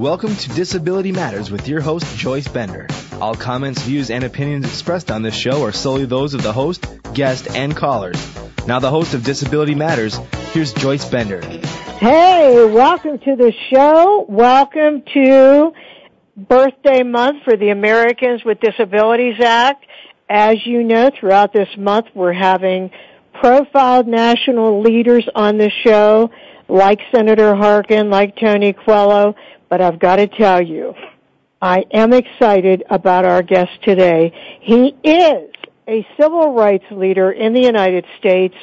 Welcome to Disability Matters with your host, Joyce Bender. All comments, views, and opinions expressed on this show are solely those of the host, guest, and callers. Now, the host of Disability Matters, here's Joyce Bender. Hey, welcome to the show. Welcome to birthday month for the Americans with Disabilities Act. As you know, throughout this month, we're having profiled national leaders on the show, like Senator Harkin, like Tony Coelho, but I've got to tell you, I am excited about our guest today. He is a civil rights leader in the United States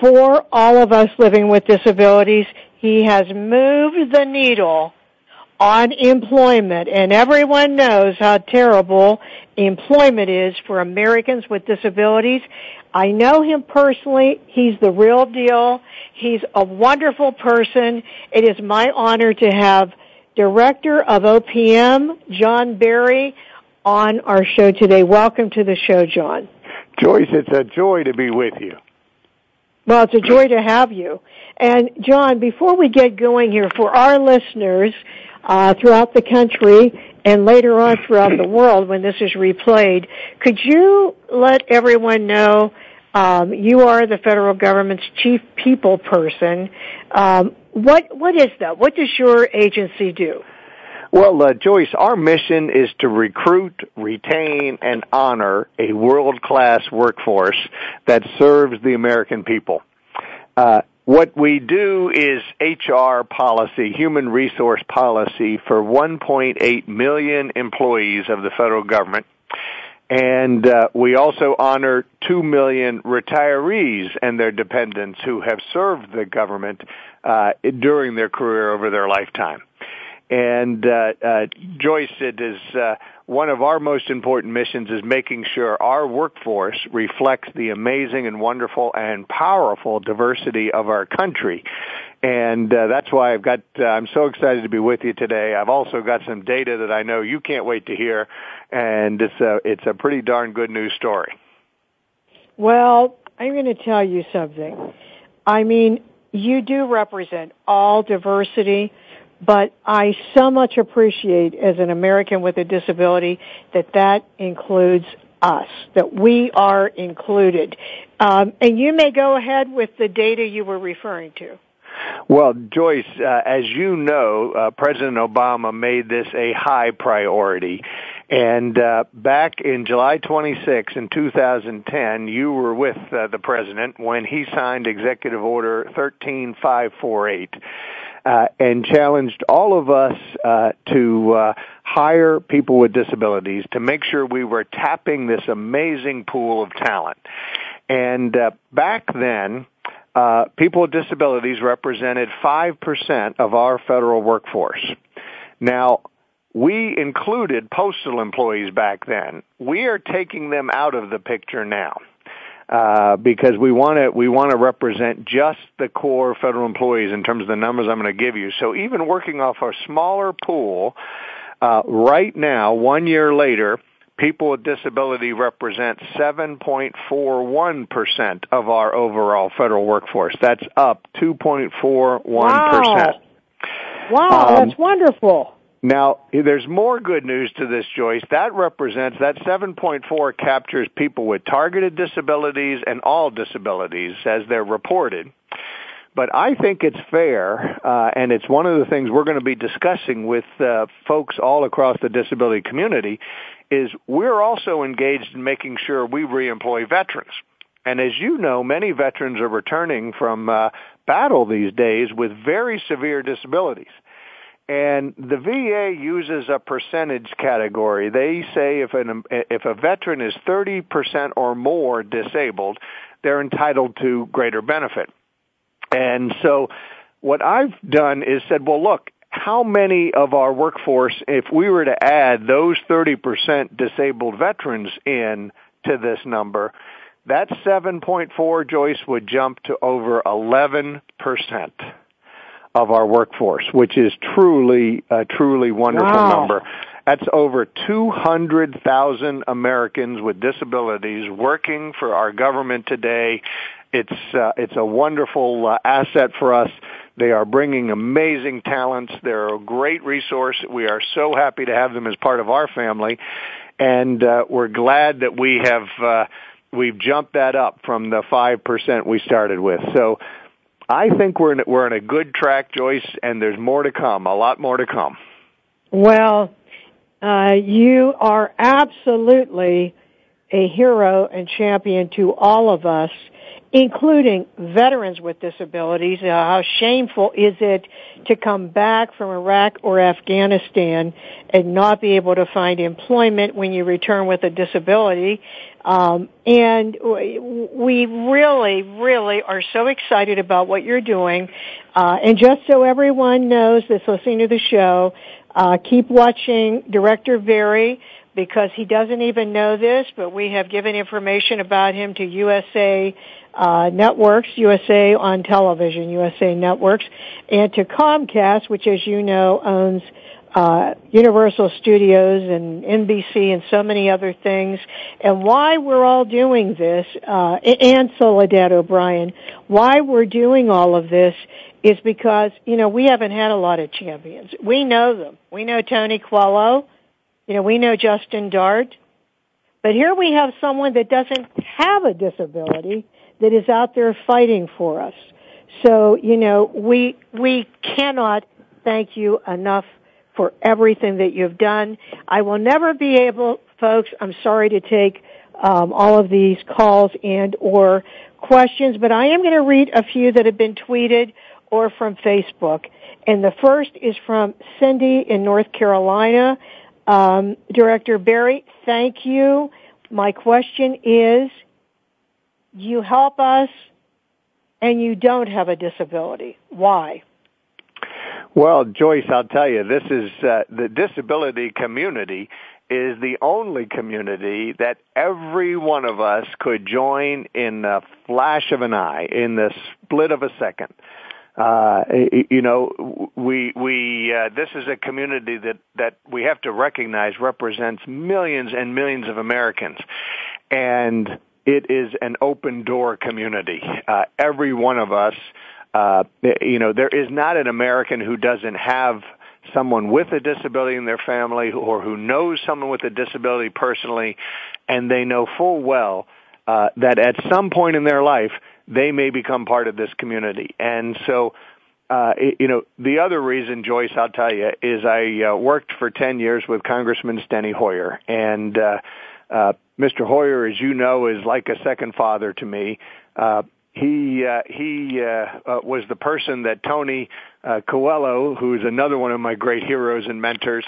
for all of us living with disabilities. He has moved the needle on employment and everyone knows how terrible employment is for Americans with disabilities. I know him personally. He's the real deal. He's a wonderful person. It is my honor to have Director of OPM, John Berry, on our show today. Welcome to the show, John. Joyce, it's a joy to be with you. Well, it's a joy to have you. And John, before we get going here, for our listeners uh, throughout the country and later on throughout the world when this is replayed, could you let everyone know um, you are the federal government's chief people person? Um, what what is that? What does your agency do? Well, uh, Joyce, our mission is to recruit, retain, and honor a world-class workforce that serves the American people. Uh, what we do is HR policy, human resource policy for 1.8 million employees of the federal government. And uh, we also honor 2 million retirees and their dependents who have served the government uh, during their career over their lifetime. And uh, uh, Joyce, it is uh, one of our most important missions is making sure our workforce reflects the amazing and wonderful and powerful diversity of our country. And uh, that's why I've got, uh, I'm so excited to be with you today. I've also got some data that I know you can't wait to hear, and it's a, it's a pretty darn good news story. Well, I'm going to tell you something. I mean, you do represent all diversity, but I so much appreciate as an American with a disability that that includes us, that we are included. Um, and you may go ahead with the data you were referring to. Well, Joyce, uh, as you know, uh, President Obama made this a high priority. And uh, back in July 26 in 2010, you were with uh, the president when he signed Executive Order 13548 uh, and challenged all of us uh, to uh, hire people with disabilities to make sure we were tapping this amazing pool of talent. And uh, back then, uh, people with disabilities represented 5% of our federal workforce. Now, we included postal employees back then. We are taking them out of the picture now. Uh, because we want to we want to represent just the core federal employees in terms of the numbers I'm going to give you. So even working off a smaller pool, uh, right now, one year later, people with disability represent 7.41% of our overall federal workforce. That's up 2.41%. Wow, wow um, that's wonderful. Now, there's more good news to this, Joyce. That represents, that 7.4 captures people with targeted disabilities and all disabilities as they're reported. But I think it's fair, uh, and it's one of the things we're going to be discussing with uh, folks all across the disability community, is we're also engaged in making sure we reemploy veterans. And as you know, many veterans are returning from uh, battle these days with very severe disabilities. And the VA uses a percentage category. They say if an if a veteran is 30% or more disabled, they're entitled to greater benefit. And so what I've done is said, well look, how many of our workforce if we were to add those 30% disabled veterans in to this number, that 7.4 Joyce would jump to over 11% of our workforce, which is truly a truly wonderful wow. number. That's over 200,000 Americans with disabilities working for our government today. It's uh, it's a wonderful uh, asset for us They are bringing amazing talents. They're a great resource. We are so happy to have them as part of our family, and uh, we're glad that we have uh, we've jumped that up from the five percent we started with. So. I think we're in, we're in a good track, Joyce, and there's more to come, a lot more to come. Well, uh, you are absolutely a hero and champion to all of us including veterans with disabilities. Uh, how shameful is it to come back from Iraq or Afghanistan and not be able to find employment when you return with a disability? Um, and we really, really are so excited about what you're doing. Uh, and just so everyone knows that's listening to the show, uh, keep watching Director Berry because he doesn't even know this, but we have given information about him to USA uh, networks, USA on television, USA networks, and to Comcast, which as you know owns uh, Universal Studios and NBC and so many other things. And why we're all doing this, uh, and Soledad O'Brien, why we're doing all of this is because, you know, we haven't had a lot of champions. We know them. We know Tony Coelho. You know, we know Justin Dart. But here we have someone that doesn't have a disability that is out there fighting for us. So, you know, we, we cannot thank you enough for everything that you've done. I will never be able, folks, I'm sorry to take um, all of these calls and or questions, but I am going to read a few that have been tweeted or from Facebook. And the first is from Cindy in North Carolina. Um, Director Berry, thank you. My question is, you help us and you don't have a disability. Why? Well, Joyce, I'll tell you, this is uh, the disability community is the only community that every one of us could join in the flash of an eye, in the split of a second. Uh, you know, we we uh, this is a community that that we have to recognize represents millions and millions of Americans, and it is an open door community. Uh, every one of us, uh, you know, there is not an American who doesn't have someone with a disability in their family or who knows someone with a disability personally, and they know full well uh, that at some point in their life they may become part of this community. And so, uh, you know, the other reason, Joyce, I'll tell you, is I uh, worked for 10 years with Congressman Steny Hoyer. And uh, uh, Mr. Hoyer, as you know, is like a second father to me. Uh, he uh, he uh, uh, was the person that Tony uh, Coelho, who's another one of my great heroes and mentors,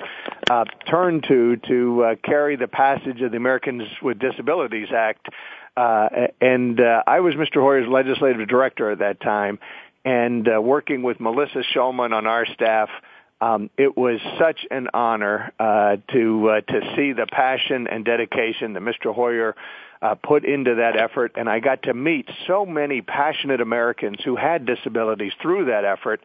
uh, turned to to uh, carry the passage of the Americans with Disabilities Act. Uh, and uh, I was Mr. Hoyer's legislative director at that time, and uh, working with Melissa Shulman on our staff. Uh, um, it was such an honor uh, to uh, to see the passion and dedication that Mr. Hoyer uh, put into that effort, and I got to meet so many passionate Americans who had disabilities through that effort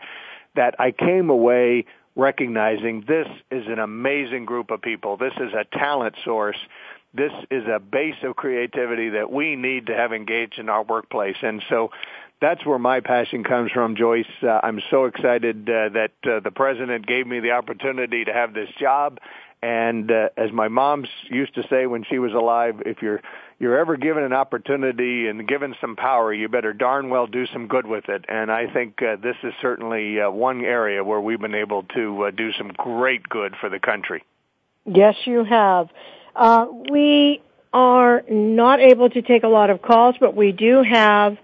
that I came away recognizing this is an amazing group of people. This is a talent source. This is a base of creativity that we need to have engaged in our workplace. And so that's where my passion comes from, Joyce. Uh, I'm so excited uh, that uh, the president gave me the opportunity to have this job. And uh, as my mom used to say when she was alive, if you're you're ever given an opportunity and given some power, you better darn well do some good with it. And I think uh, this is certainly uh, one area where we've been able to uh, do some great good for the country. Yes, you have. Uh, we are not able to take a lot of calls, but we do have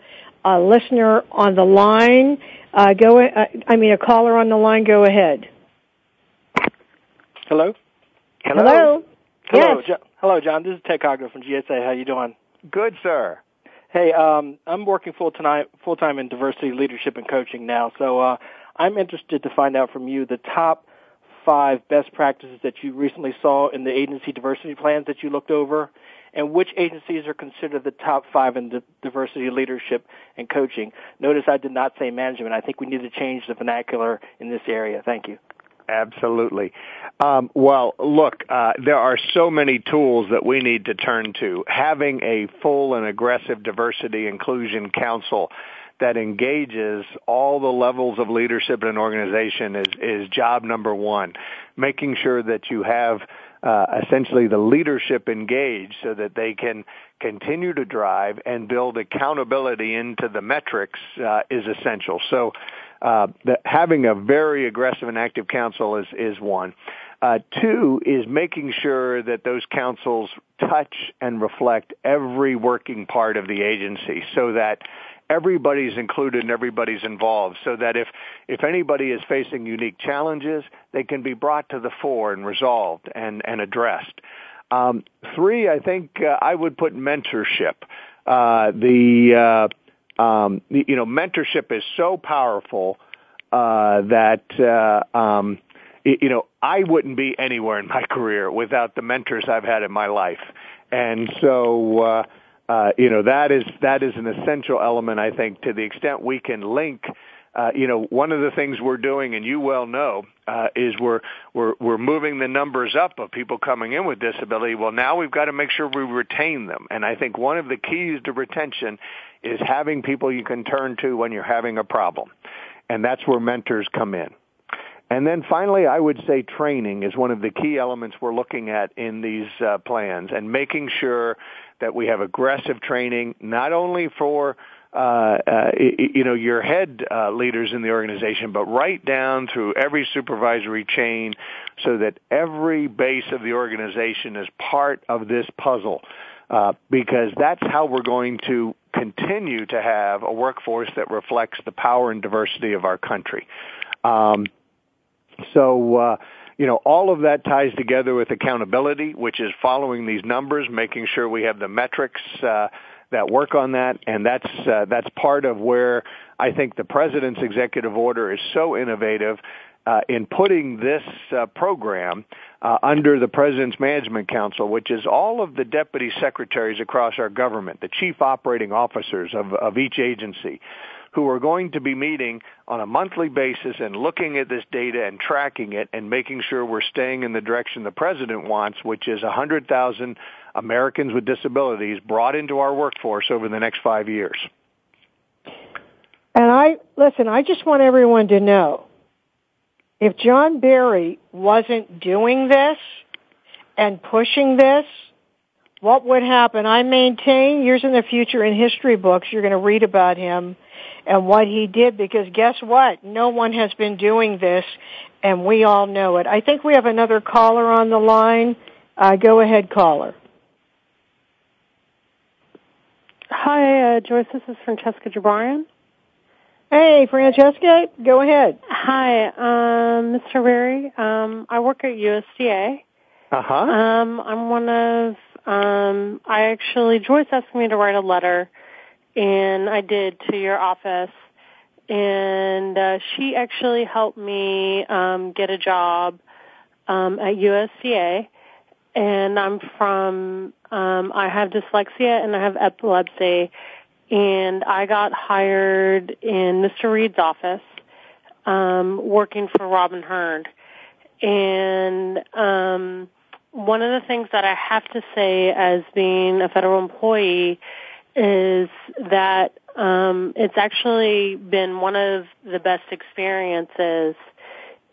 a listener on the line. Uh, go. Uh, I mean, a caller on the line. Go ahead. Hello. Hello. Hello. Hello. Yes. Jo- Hello, John. This is Ted Cogner from GSA. How you doing? Good, sir. Hey, um, I'm working full time full time in diversity leadership and coaching now. So uh, I'm interested to find out from you the top five best practices that you recently saw in the agency diversity plans that you looked over, and which agencies are considered the top five in diversity leadership and coaching. Notice I did not say management. I think we need to change the vernacular in this area. Thank you. Absolutely. Um, well, look, uh, there are so many tools that we need to turn to. Having a full and aggressive diversity inclusion council that engages all the levels of leadership in an organization is, is job number one. Making sure that you have uh, essentially the leadership engaged so that they can continue to drive and build accountability into the metrics uh, is essential. So uh, the, having a very aggressive and active council is, is one. Uh, two is making sure that those councils touch and reflect every working part of the agency so that everybody's included and everybody's involved so that if, if anybody is facing unique challenges, they can be brought to the fore and resolved and, and addressed. Um, three, I think uh, I would put mentorship. Uh, the, uh, um, you know, mentorship is so powerful uh, that uh, um, you know I wouldn't be anywhere in my career without the mentors I've had in my life, and so uh, you know that is that is an essential element. I think to the extent we can link. Uh, you know, one of the things we're doing, and you well know, uh, is we're we're we're moving the numbers up of people coming in with disability. Well, now we've got to make sure we retain them, and I think one of the keys to retention is having people you can turn to when you're having a problem, and that's where mentors come in. And then finally, I would say training is one of the key elements we're looking at in these uh, plans and making sure that we have aggressive training, not only for uh, uh, you know your head uh, leaders in the organization, but right down through every supervisory chain, so that every base of the organization is part of this puzzle. Uh, because that's how we're going to continue to have a workforce that reflects the power and diversity of our country. Um, so, uh, you know, all of that ties together with accountability, which is following these numbers, making sure we have the metrics uh, that work on that, and that's uh, that's part of where I think the president's executive order is so innovative uh, in putting this uh, program uh, under the President's Management Council, which is all of the deputy secretaries across our government, the chief operating officers of, of each agency who are going to be meeting on a monthly basis and looking at this data and tracking it and making sure we're staying in the direction the president wants, which is 100,000 Americans with disabilities brought into our workforce over the next five years. And I, listen, I just want everyone to know, if John Berry wasn't doing this and pushing this, what would happen? I maintain years in the future in history books, you're going to read about him and what he did because guess what? No one has been doing this and we all know it. I think we have another caller on the line. Uh, go ahead, caller. Hi, uh, Joyce. This is Francesca Jabrian. Hey, Francesca, go ahead. Hi, um, Mr. Berry. Um, I work at USDA. Uh huh. Um, I'm one of. Um, I actually Joyce asked me to write a letter and I did to your office. And uh, she actually helped me um, get a job um, at USDA. And I'm from, um, I have dyslexia and I have epilepsy. And I got hired in Mr. Reed's office, um, working for Robin Heard. And um, one of the things that I have to say as being a federal employee is that um, it's actually been one of the best experiences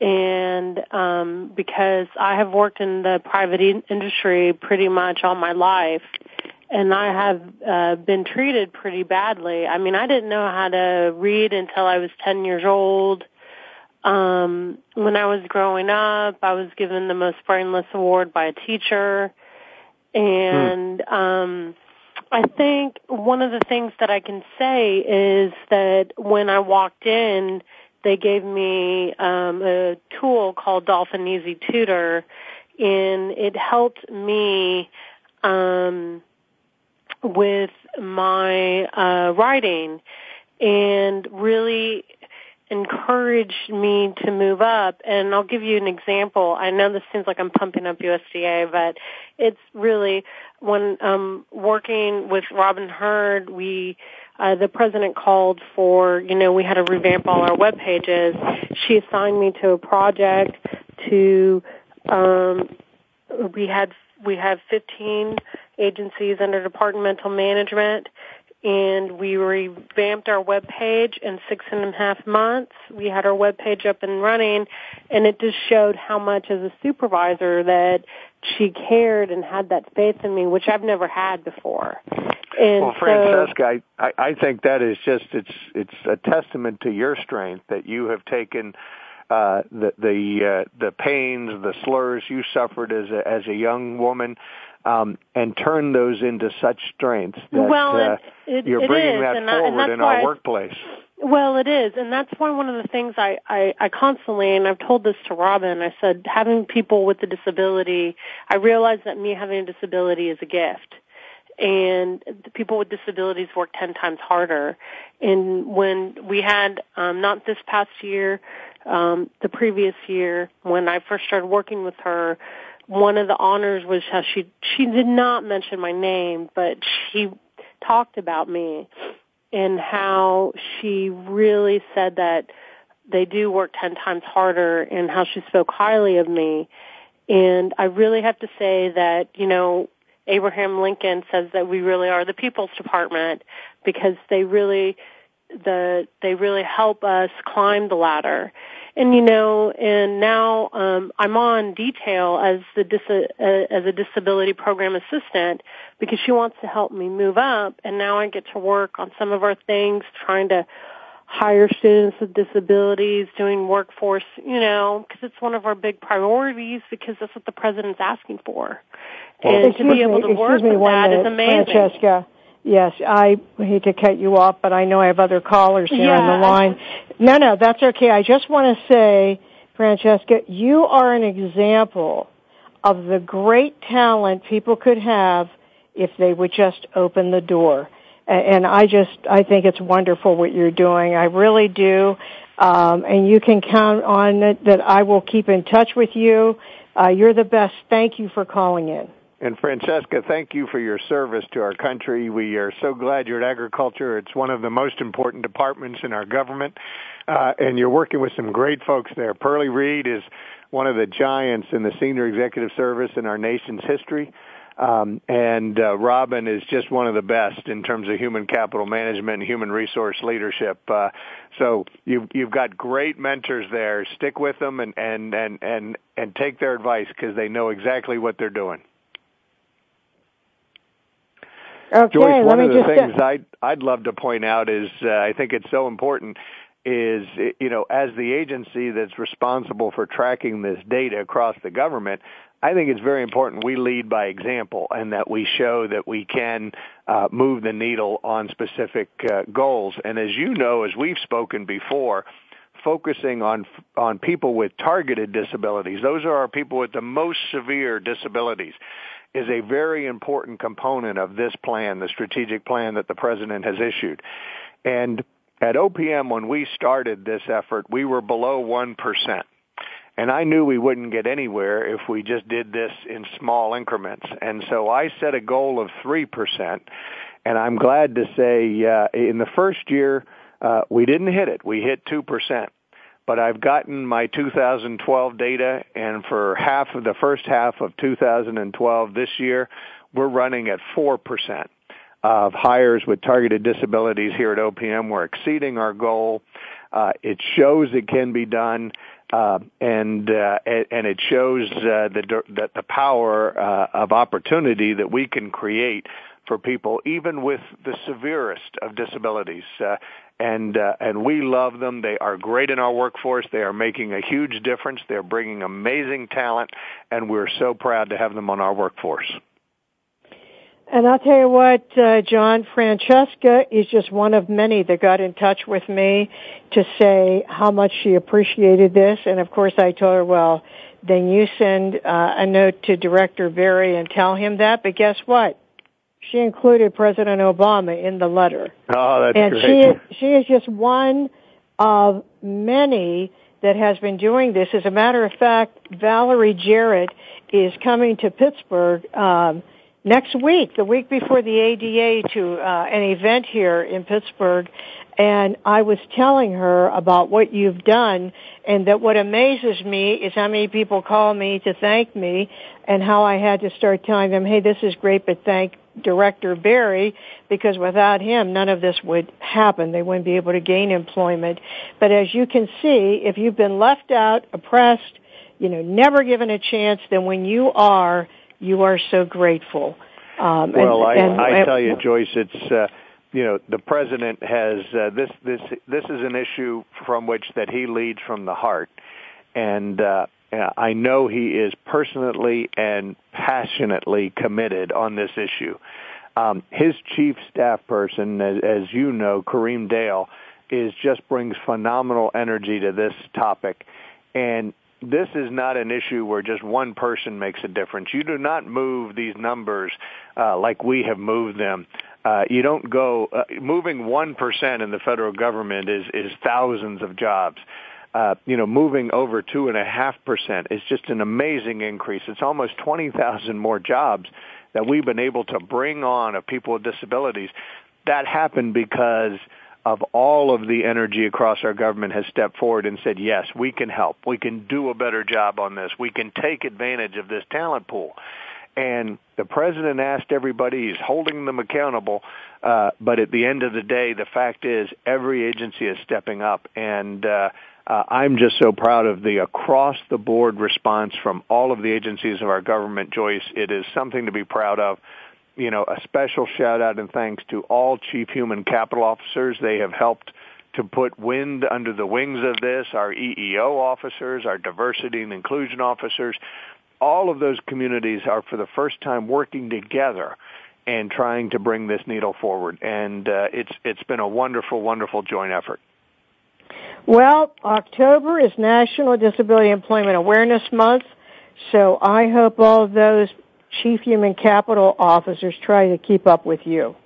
and um, because I have worked in the private in- industry pretty much all my life, and I have uh, been treated pretty badly. I mean, I didn't know how to read until I was 10 years old. Um, when I was growing up, I was given the most brainless award by a teacher, and hmm. um, I think one of the things that I can say is that when I walked in, they gave me um, a tool called Dolphin Easy Tutor, and it helped me um, with my uh, writing and really encouraged me to move up. And I'll give you an example. I know this seems like I'm pumping up USDA, but it's really when um working with Robin Heard, we uh, the president called for, you know, we had to revamp all our web pages. She assigned me to a project to, um, we had, we have 15 agencies under departmental management and we revamped our web page in six and a half months. We had our web page up and running, and it just showed how much as a supervisor that she cared and had that faith in me, which I've never had before. And well, Francesca, so, I, I think that is just it's it's a testament to your strength that you have taken uh, the the uh, the pains, the slurs you suffered as a as a young woman, um, and turn those into such strengths that well, uh, it, you're it bringing is, that and forward I, and in our I, workplace. Well, it is, and that's one one of the things I, I I constantly, and I've told this to Robin. I said having people with a disability, I realize that me having a disability is a gift, and people with disabilities work ten times harder. And when we had um, not this past year, um, the previous year when I first started working with her, one of the honors was how she she did not mention my name, but she talked about me and how she really said that they do work ten times harder and how she spoke highly of me. And I really have to say that, you know, Abraham Lincoln says that we really are the people's department because they really the they really help us climb the ladder. And you know, and now um, I'm on detail as the dis- uh, as a disability program assistant because she wants to help me move up, and now I get to work on some of our things, trying to hire students with disabilities, doing workforce, you know, because it's one of our big priorities because that's what the president's asking for. Well, and to be able me, to work me with that minute, is amazing. Francesca. Yes, I hate to cut you off, but I know I have other callers here yeah. on the line. No, no, that's okay. I just want to say, Francesca, you are an example of the great talent people could have if they would just open the door. And I just, I think it's wonderful what you're doing. I really do. Um, and you can count on it that I will keep in touch with you. Uh, you're the best. Thank you for calling in. And Francesca, thank you for your service to our country. We are so glad you're at agriculture. It's one of the most important departments in our government. Uh, and you're working with some great folks there. Pearlie Reed is one of the giants in the senior executive service in our nation's history. Um, and uh, Robin is just one of the best in terms of human capital management and human resource leadership. Uh, so you've you've got great mentors there. Stick with them and and and and and take their advice because they know exactly what they're doing. Okay, Joyce, one of the just, things I'd I'd love to point out is uh, I think it's so important is you know as the agency that's responsible for tracking this data across the government I think it's very important we lead by example and that we show that we can uh, move the needle on specific uh, goals and as you know as we've spoken before focusing on on people with targeted disabilities those are our people with the most severe disabilities is a very important component of this plan, the strategic plan that the president has issued. And at OPM, when we started this effort, we were below 1%. And I knew we wouldn't get anywhere if we just did this in small increments. And so I set a goal of 3%. And I'm glad to say uh, in the first year, uh, we didn't hit it. We hit 2% but I've gotten my 2012 data, and for half of the first half of 2012 this year, we're running at 4% of hires with targeted disabilities here at OPM. We're exceeding our goal. Uh, it shows it can be done. Uh, and uh, and it shows uh, the the, the power uh, of opportunity that we can create for people, even with the severest of disabilities. Uh, and uh, and we love them. They are great in our workforce. They are making a huge difference. They're bringing amazing talent, and we're so proud to have them on our workforce. And I'll tell you what, uh, John, Francesca is just one of many that got in touch with me to say how much she appreciated this. And of course I told her, well, then you send uh, a note to Director Berry and tell him that. But guess what? she included President Obama in the letter. Oh, that's and great. she is, she is just one of many that has been doing this. As a matter of fact, Valerie Jarrett is coming to Pittsburgh um, next week, the week before the ADA, to uh, an event here in Pittsburgh, And I was telling her about what you've done and that what amazes me is how many people call me to thank me and how I had to start telling them, hey, this is great, but thank Director Berry because without him, none of this would happen. They wouldn't be able to gain employment. But as you can see, if you've been left out, oppressed, you know, never given a chance, then when you are, you are so grateful. Um, well, and, I, and, I tell you, Joyce, it's uh, you know the president has uh, this this this is an issue from which that he leads from the heart, and uh, I know he is personally and passionately committed on this issue. Um, his chief staff person, as, as you know, Kareem Dale, is just brings phenomenal energy to this topic, and this is not an issue where just one person makes a difference. You do not move these numbers uh, like we have moved them. Uh, you don't go uh, moving one percent in the federal government is is thousands of jobs. Uh, you know, moving over two and a half percent is just an amazing increase. It's almost twenty thousand more jobs that we've been able to bring on of people with disabilities. That happened because of all of the energy across our government has stepped forward and said, yes, we can help. We can do a better job on this. We can take advantage of this talent pool. And the president asked everybody, he's holding them accountable. Uh, but at the end of the day, the fact is every agency is stepping up. And, uh, uh, I'm just so proud of the across the board response from all of the agencies of our government, Joyce. It is something to be proud of you know, a special shout out and thanks to all chief human capital officers. They have helped to put wind under the wings of this, our EEO officers, our diversity and inclusion officers. All of those communities are for the first time working together and trying to bring this needle forward. And uh, it's it's been a wonderful, wonderful joint effort. Well, October is National Disability Employment Awareness Month, so I hope all of those chief human capital officers try to keep up with you.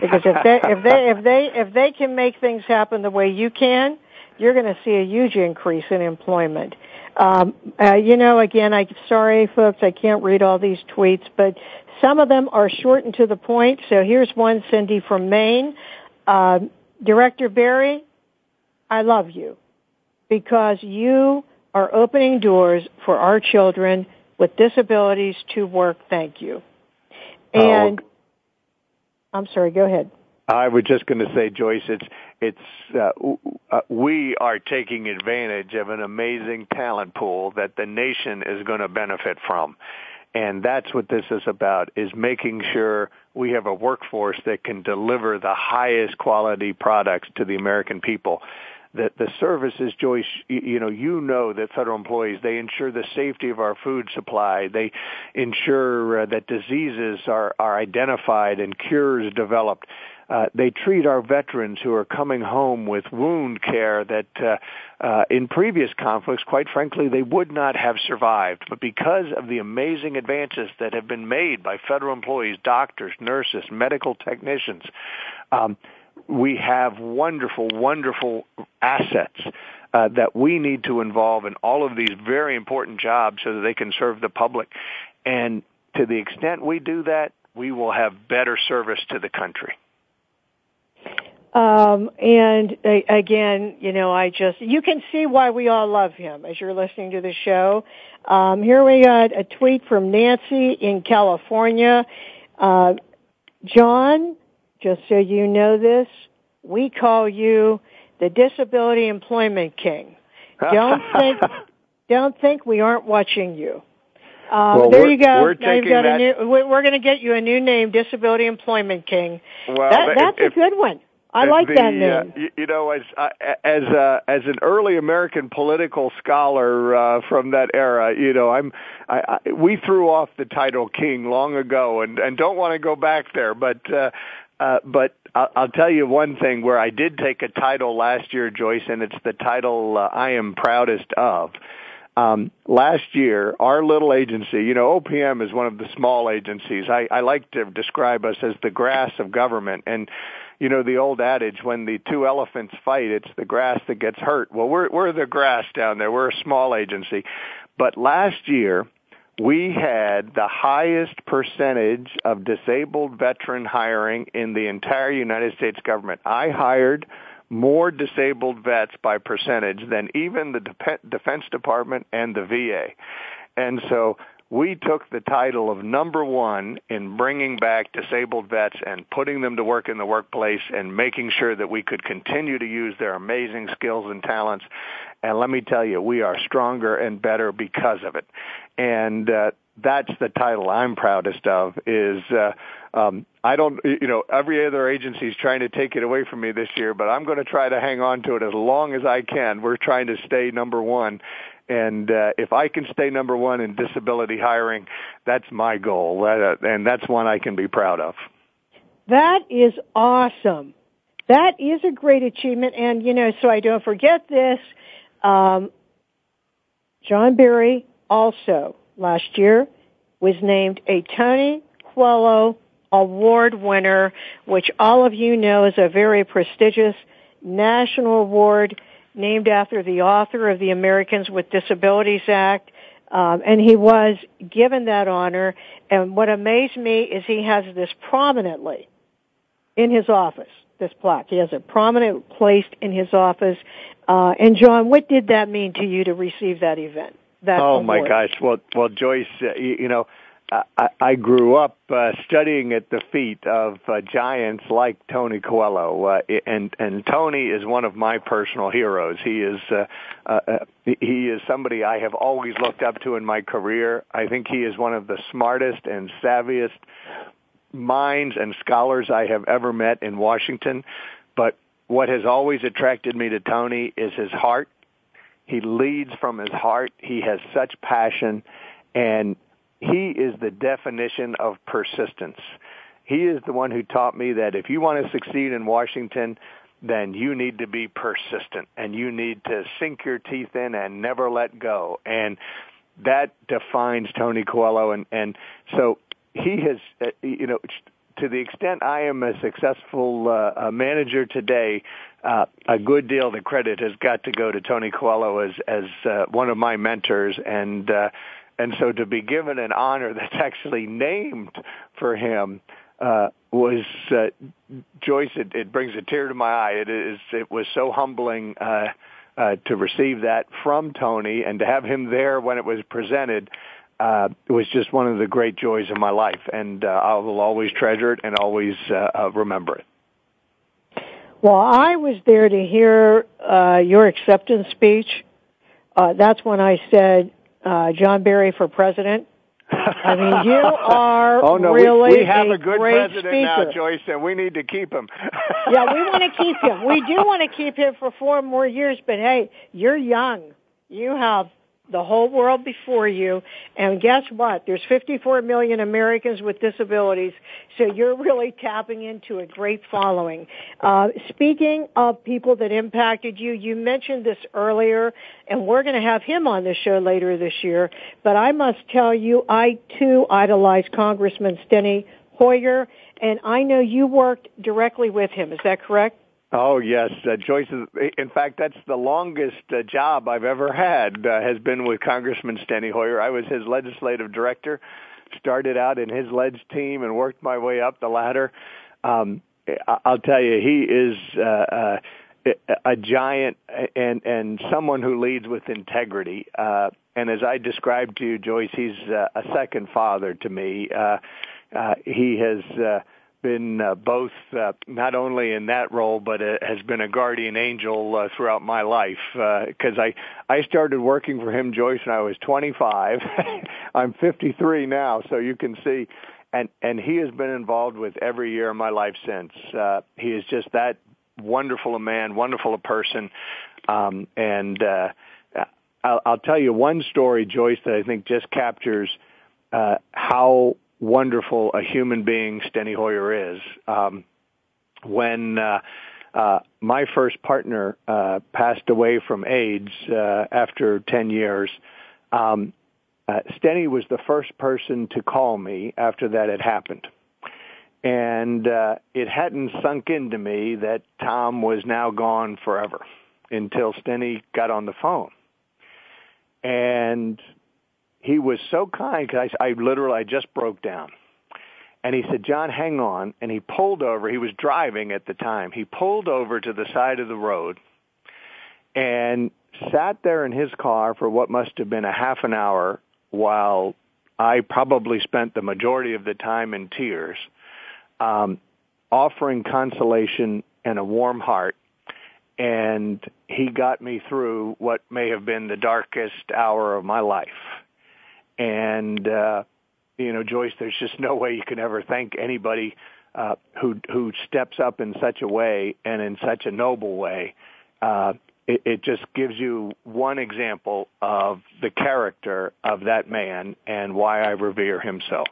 Because if they if they if they if they can make things happen the way you can, you're going to see a huge increase in employment. Um, uh, you know, again, I'm sorry, folks, I can't read all these tweets, but some of them are short and to the point. So here's one, Cindy from Maine. Uh, Director Berry, I love you because you are opening doors for our children with disabilities to work. Thank you. Oh, and uh, I'm sorry, go ahead. I was just going to say, Joyce, it's it's uh, uh, we are taking advantage of an amazing talent pool that the nation is going to benefit from, and that's what this is about: is making sure we have a workforce that can deliver the highest quality products to the American people that the services, Joyce, you know, you know that federal employees, they ensure the safety of our food supply. They ensure uh, that diseases are, are identified and cures developed. Uh, they treat our veterans who are coming home with wound care that uh, uh, in previous conflicts, quite frankly, they would not have survived. But because of the amazing advances that have been made by federal employees, doctors, nurses, medical technicians, um, we have wonderful, wonderful assets uh, that we need to involve in all of these very important jobs so that they can serve the public. And to the extent we do that, we will have better service to the country. Um, and uh, again, you know, I just, you can see why we all love him as you're listening to the show. Um, here we got a tweet from Nancy in California. Uh, John, just so you know this, we call you the Disability Employment King. Don't think, don't think we aren't watching you. Um, well, there you go. We're now you've got that... a new, we're going to get you a new name, Disability Employment King. Well, that, that's if, a good one. I like the, that name. Uh, you, you know, as uh, as uh, as an early American political scholar uh, from that era, you know, I'm I, I, we threw off the title king long ago, and and don't want to go back there. But uh, uh, but I'll, I'll tell you one thing where I did take a title last year, Joyce, and it's the title uh, I am proudest of. Um, last year, our little agency, you know, OPM is one of the small agencies. I, I like to describe us as the grass of government. And, you know, the old adage, when the two elephants fight, it's the grass that gets hurt. Well, we're, we're the grass down there. We're a small agency. But last year, we had the highest percentage of disabled veteran hiring in the entire United States government. I hired more disabled vets by percentage than even the Defense Department and the VA. And so we took the title of number one in bringing back disabled vets and putting them to work in the workplace and making sure that we could continue to use their amazing skills and talents. And let me tell you, we are stronger and better because of it. And uh, that's the title I'm proudest of is uh, um, I don't you know every other agency is trying to take it away from me this year, but I'm going to try to hang on to it as long as I can. We're trying to stay number one, and uh, if I can stay number one in disability hiring, that's my goal, uh, and that's one I can be proud of. That is awesome. That is a great achievement, and you know, so I don't forget this. Um, John Berry also last year was named a Tony Coelho Award winner, which all of you know is a very prestigious national award named after the author of the Americans with Disabilities Act. Um, and he was given that honor. And what amazed me is he has this prominently in his office, this plaque. He has it prominent placed in his office. Uh, and John, what did that mean to you to receive that event? That oh award? my gosh! Well, well, Joyce, uh, you, you know, I, I grew up uh, studying at the feet of uh, giants like Tony Coelho, uh, and and Tony is one of my personal heroes. He is uh, uh, uh, he is somebody I have always looked up to in my career. I think he is one of the smartest and savviest minds and scholars I have ever met in Washington. But what has always attracted me to Tony is his heart. He leads from his heart. He has such passion and he is the definition of persistence. He is the one who taught me that if you want to succeed in Washington, then you need to be persistent and you need to sink your teeth in and never let go. And that defines Tony Coelho. And, and so he has, uh, you know, to the extent I am a successful uh, manager today, uh, a good deal of the credit has got to go to Tony Coelho as as uh, one of my mentors, and uh, and so to be given an honor that's actually named for him uh, was uh, Joyce. It, it brings a tear to my eye. It is. It was so humbling uh, uh, to receive that from Tony and to have him there when it was presented. Uh, was just one of the great joys of my life, and uh, I will always treasure it and always uh, uh, remember it. Well, I was there to hear uh, your acceptance speech. Uh, that's when I said, uh, John Berry for president. I mean, you are oh, no, really we, we have a, a good president speaker. now, Joyce, and we need to keep him. yeah, we want to keep him. We do want to keep him for four more years, but hey, you're young. You have the whole world before you. And guess what? There's 54 million Americans with disabilities, so you're really tapping into a great following. Uh, speaking of people that impacted you, you mentioned this earlier, and we're going to have him on the show later this year. But I must tell you, I too idolize Congressman Steny Hoyer, and I know you worked directly with him. Is that correct? Oh yes, uh, Joyce. Is, in fact, that's the longest uh, job I've ever had. Uh, has been with Congressman Steny Hoyer. I was his legislative director. Started out in his ledge team and worked my way up the ladder. Um, I'll tell you, he is uh, uh, a giant and and someone who leads with integrity. Uh, and as I described to you, Joyce, he's uh, a second father to me. Uh, uh, he has. Uh, been uh, both uh, not only in that role but uh, has been a guardian angel uh, throughout my life because uh, I I started working for him Joyce when I was 25 I'm 53 now so you can see. And and he has been involved with every year of my life since. Uh, he is just that wonderful a man wonderful a person. Um, and uh, I'll, I'll tell you one story Joyce that I think just captures uh, how wonderful a human being Steny Hoyer is. Um, when uh, uh, my first partner uh, passed away from AIDS uh, after 10 years, um, uh, Steny was the first person to call me after that had happened. And uh, it hadn't sunk into me that Tom was now gone forever until Steny got on the phone. And he was so kind because I, I literally I just broke down, And he said, John, hang on. And he pulled over. He was driving at the time. He pulled over to the side of the road and sat there in his car for what must have been a half an hour while I probably spent the majority of the time in tears, um, offering consolation and a warm heart. And he got me through what may have been the darkest hour of my life. And, uh, you know, Joyce, there's just no way you can ever thank anybody uh, who who steps up in such a way and in such a noble way. Uh, it, it just gives you one example of the character of that man and why I revere him so.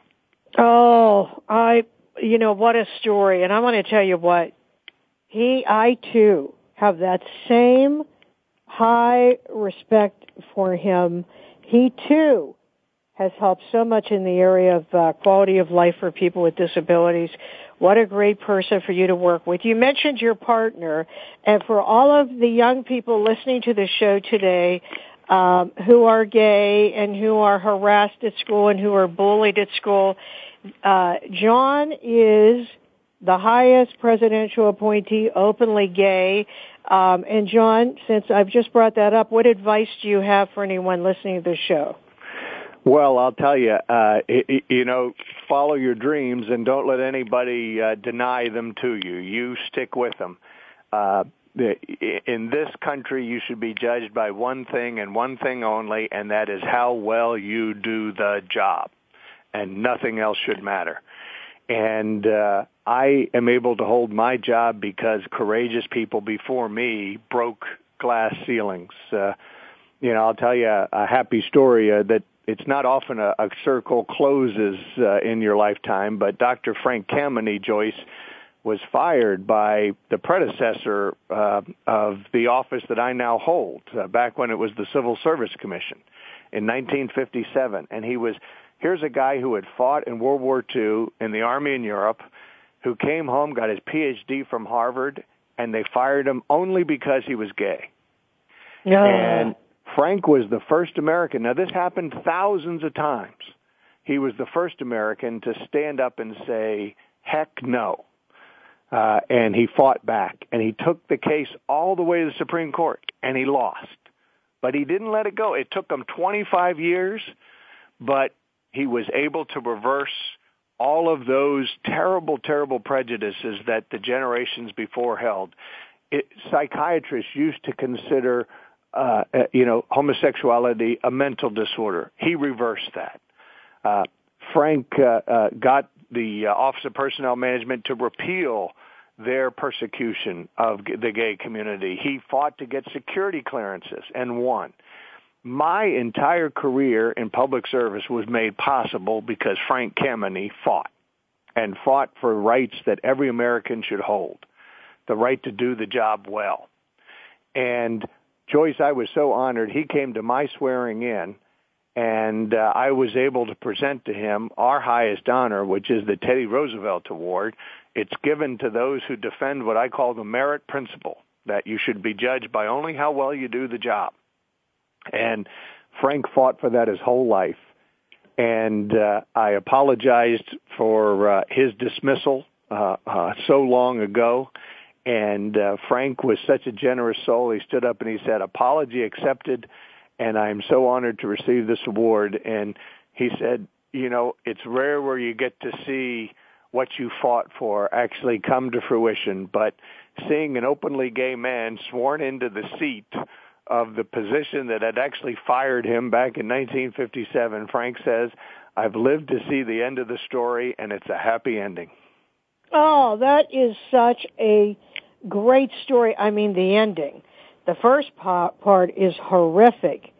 Oh, I, you know, what a story. And I want to tell you what, he, I too have that same high respect for him. He too has helped so much in the area of uh, quality of life for people with disabilities. What a great person for you to work with. You mentioned your partner, and for all of the young people listening to the show today, um, who are gay and who are harassed at school and who are bullied at school, uh, John is the highest presidential appointee, openly gay. Um, and John, since I've just brought that up, what advice do you have for anyone listening to the show? Well, I'll tell you, uh, you know, follow your dreams and don't let anybody uh, deny them to you. You stick with them. Uh, in this country, you should be judged by one thing and one thing only, and that is how well you do the job. And nothing else should matter. And uh, I am able to hold my job because courageous people before me broke glass ceilings. Uh, you know, I'll tell you a, a happy story uh, that it's not often a, a circle closes uh, in your lifetime, but Dr. Frank Kameny, Joyce, was fired by the predecessor uh, of the office that I now hold, uh, back when it was the Civil Service Commission in 1957. And he was, here's a guy who had fought in World War II in the Army in Europe, who came home, got his PhD from Harvard, and they fired him only because he was gay. Yeah. And Frank was the first American. Now, this happened thousands of times. He was the first American to stand up and say, heck no. Uh, and he fought back. And he took the case all the way to the Supreme Court, and he lost. But he didn't let it go. It took him 25 years, but he was able to reverse all of those terrible, terrible prejudices that the generations before held. It, psychiatrists used to consider uh, uh, you know, homosexuality a mental disorder. He reversed that. Uh, Frank uh, uh, got the uh, Office of Personnel Management to repeal their persecution of the gay community. He fought to get security clearances and won. My entire career in public service was made possible because Frank Kameny fought and fought for rights that every American should hold. The right to do the job well. And Joyce, I was so honored. He came to my swearing in, and uh, I was able to present to him our highest honor, which is the Teddy Roosevelt Award. It's given to those who defend what I call the merit principle, that you should be judged by only how well you do the job. And Frank fought for that his whole life. And uh, I apologized for uh, his dismissal uh, uh, so long ago and uh, Frank was such a generous soul. He stood up and he said, "Apology accepted." And I'm so honored to receive this award. And he said, "You know, it's rare where you get to see what you fought for actually come to fruition, but seeing an openly gay man sworn into the seat." of the position that had actually fired him back in 1957, Frank says, I've lived to see the end of the story and it's a happy ending. Oh, that is such a great story. I mean, the ending. The first part is horrific.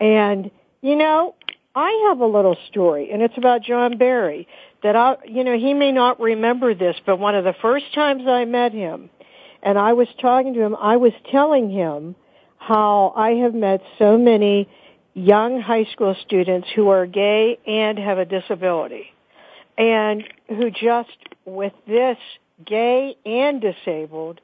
And, you know, I have a little story, and it's about John Berry. That I, you know, he may not remember this, but one of the first times I met him, and I was talking to him, I was telling him how I have met so many young high school students who are gay and have a disability, and who just with this gay and disabled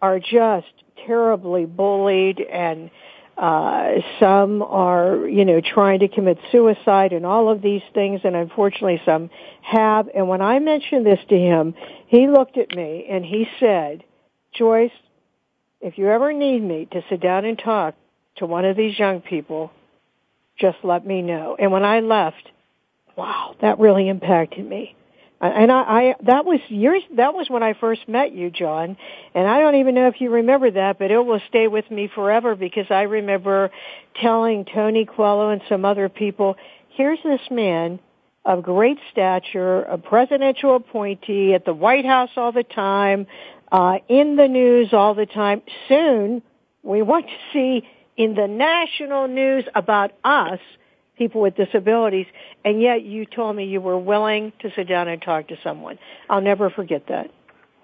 are just terribly bullied and Uh, some are, you know, trying to commit suicide and all of these things, and unfortunately some have. And when I mentioned this to him, he looked at me and he said, Joyce, if you ever need me to sit down and talk to one of these young people, just let me know. And when I left, wow, that really impacted me. And I, I that was years that was when I first met you, John. And I don't even know if you remember that, but it will stay with me forever because I remember telling Tony Coelho and some other people, here's this man of great stature, a presidential appointee at the White House all the time, uh, in the news all the time. Soon, we want to see in the national news about us people with disabilities, and yet you told me you were willing to sit down and talk to someone. I'll never forget that.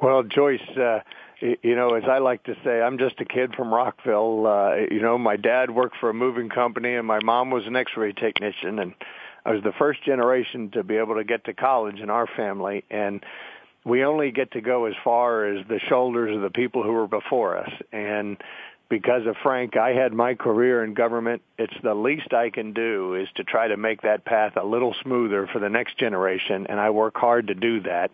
Well, Joyce, uh, you know, as I like to say, I'm just a kid from Rockville. Uh, you know, my dad worked for a moving company, and my mom was an X-ray technician, and I was the first generation to be able to get to college in our family, and we only get to go as far as the shoulders of the people who were before us, and because of Frank, I had my career in government. It's the least I can do is to try to make that path a little smoother for the next generation, and I work hard to do that.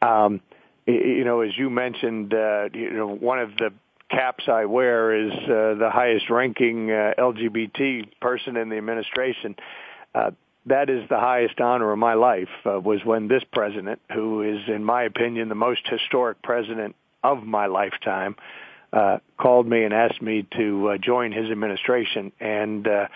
Um, you know, as you mentioned, uh, you know, one of the caps I wear is uh, the highest ranking uh, LGBT person in the administration. Uh, that is the highest honor of my life uh, was when this president, who is in my opinion the most historic president of my lifetime, uh, called me and asked me to uh, join his administration, and uh,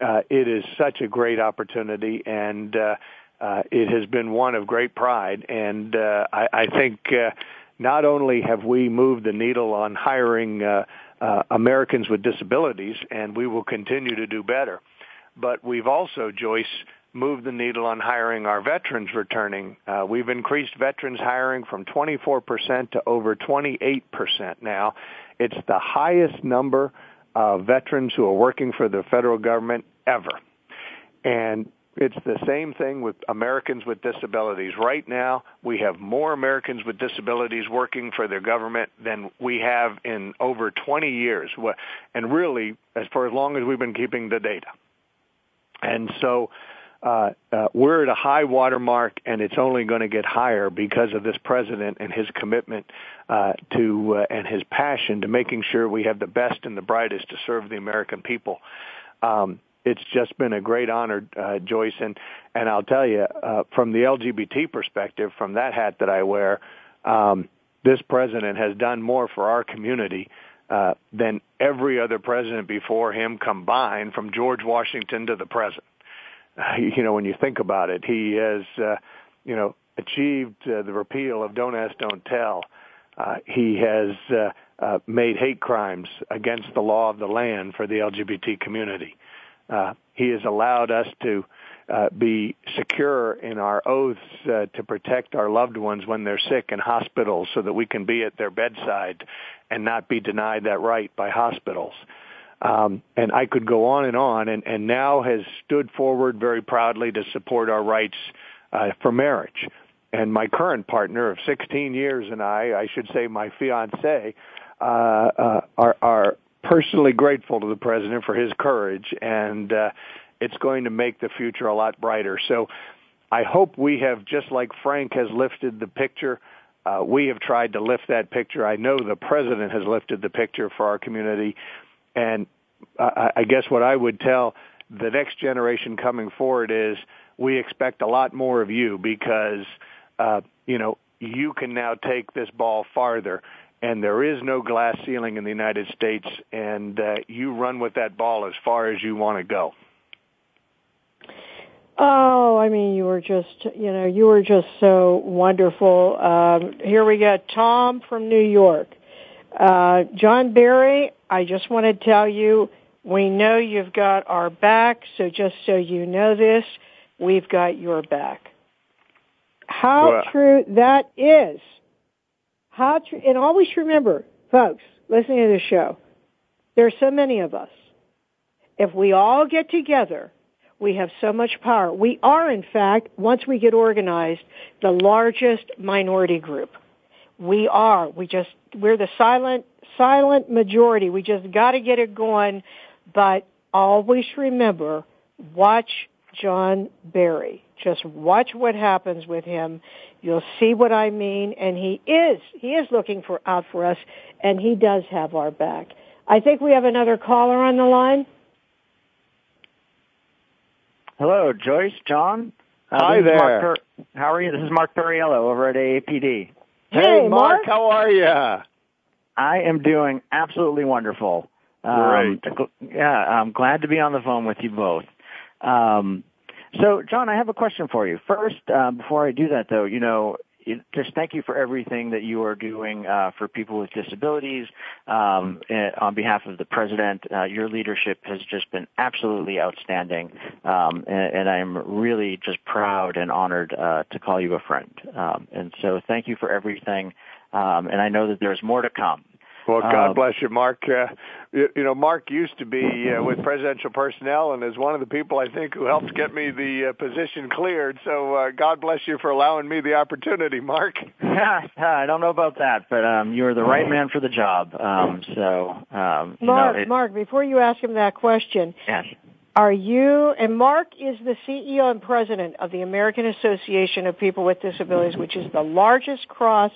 uh, it is such a great opportunity, and uh, uh, it has been one of great pride. And uh, I, I think uh, not only have we moved the needle on hiring uh, uh, Americans with disabilities, and we will continue to do better, but we've also, Joyce, moved the needle on hiring our veterans returning. Uh, we've increased veterans hiring from 24% to over 28% now. It's the highest number of veterans who are working for the federal government ever. And it's the same thing with Americans with disabilities. Right now, we have more Americans with disabilities working for their government than we have in over 20 years. And really, as for as long as we've been keeping the data. And so, uh, uh, we're at a high water mark, and it's only going to get higher because of this president and his commitment uh, to uh, and his passion to making sure we have the best and the brightest to serve the American people. Um, it's just been a great honor, uh, Joyce, and and I'll tell you uh, from the LGBT perspective, from that hat that I wear, um, this president has done more for our community. Uh, than every other president before him combined, from George Washington to the present. you know, when you think about it, he has, uh, you know, achieved uh, the repeal of Don't Ask, Don't Tell. Uh, he has uh, uh, made hate crimes against the law of the land for the LGBT community. Uh, he has allowed us to uh, be secure in our oaths uh, to protect our loved ones when they're sick in hospitals so that we can be at their bedside and not be denied that right by hospitals. Uh, um, and I could go on and on, and, and now has stood forward very proudly to support our rights uh, for marriage. And my current partner of 16 years and I, I should say my fiance, uh, uh, are, are personally grateful to the president for his courage, and uh, it's going to make the future a lot brighter. So I hope we have, just like Frank has lifted the picture, uh, we have tried to lift that picture. I know the president has lifted the picture for our community. And I, I guess what I would tell the next generation coming forward is we expect a lot more of you because, uh, you know, you can now take this ball farther and there is no glass ceiling in the United States and uh, you run with that ball as far as you want to go. Oh, I mean, you were just, you know, you were just so wonderful. Um, here we got Tom from New York. Uh, John Berry, I just want to tell you, we know you've got our back, so just so you know this, we've got your back. How well, true that is. How true, and always remember, folks, listening to the show, there's so many of us. If we all get together, we have so much power. We are, in fact, once we get organized, the largest minority group. We are. We just, we're the silent, silent majority. We just gotta get it going But always remember, watch John Berry. Just watch what happens with him. You'll see what I mean. And he is, he is looking for, out for us and he does have our back. I think we have another caller on the line. Hello, Joyce, John. Uh, Hi there. Per- how are you? This is Mark Perriello over at AAPD. Hey, hey Mark, how are you? I am doing absolutely wonderful. Um, Great. yeah, I'm glad to be on the phone with you both. Um, so, John, I have a question for you. First, uh, before I do that, though, you know, just thank you for everything that you are doing uh, for people with disabilities. Um, eh, on behalf of the president, uh, your leadership has just been absolutely outstanding, um, and, and, I'm really just proud and honored uh, to call you a friend. Um, and so, thank you for everything. Um, and I know that there's more to come. Well, God um, bless you, Mark. Uh, you, you, know, Mark used to be uh, with presidential personnel and is one of the people I think who helped get me the uh, position cleared. So uh, God bless you for allowing me the opportunity, Mark. I don't know about that, but um, you are the right man for the job. Um, so, um, Mark, know, it, Mark, before you ask him that question, yes. Are you, and Mark is the CEO and president of the American Association of People with Disabilities, which is the largest cross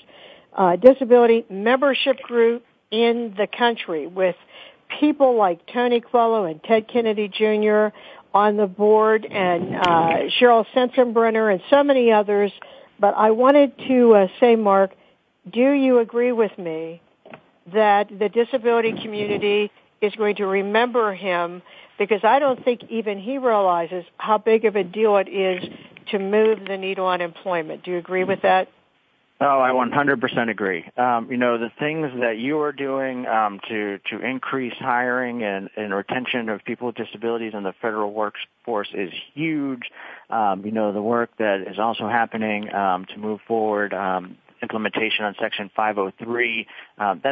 uh, disability membership group in the country with people like Tony Coelho and Ted Kennedy Jr. on the board and uh, Cheryl Sensenbrenner and so many others. But I wanted to uh, say, Mark, do you agree with me that the disability community is going to remember him because I don't think even he realizes how big of a deal it is to move the needle on employment. Do you agree with that? Oh, I 100% agree. Um, you know, the things that you are doing um, to to increase hiring and, and retention of people with disabilities in the federal workforce is huge. Um, you know, the work that is also happening um, to move forward um, implementation on Section 503, um,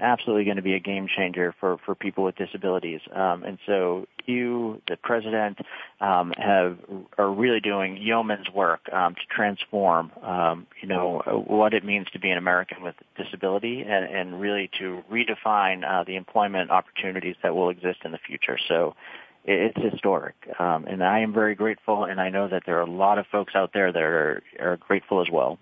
absolutely going to be a game changer for, for people with disabilities. Um, and so you, the president, um, have are really doing yeoman's work um, to transform, um, you know, what it means to be an American with disability, and, and really to redefine uh, the employment opportunities that will exist in the future. So it's historic. Um, and I am very grateful, and I know that there are a lot of folks out there that are, are grateful as well.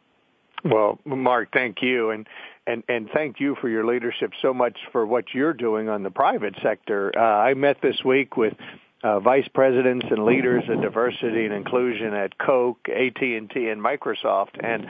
Well, Mark, thank you, and and and thank you for your leadership so much for what you're doing on the private sector. Uh, I met this week with uh, vice presidents and leaders of diversity and inclusion at Coke, AT&T, and Microsoft, and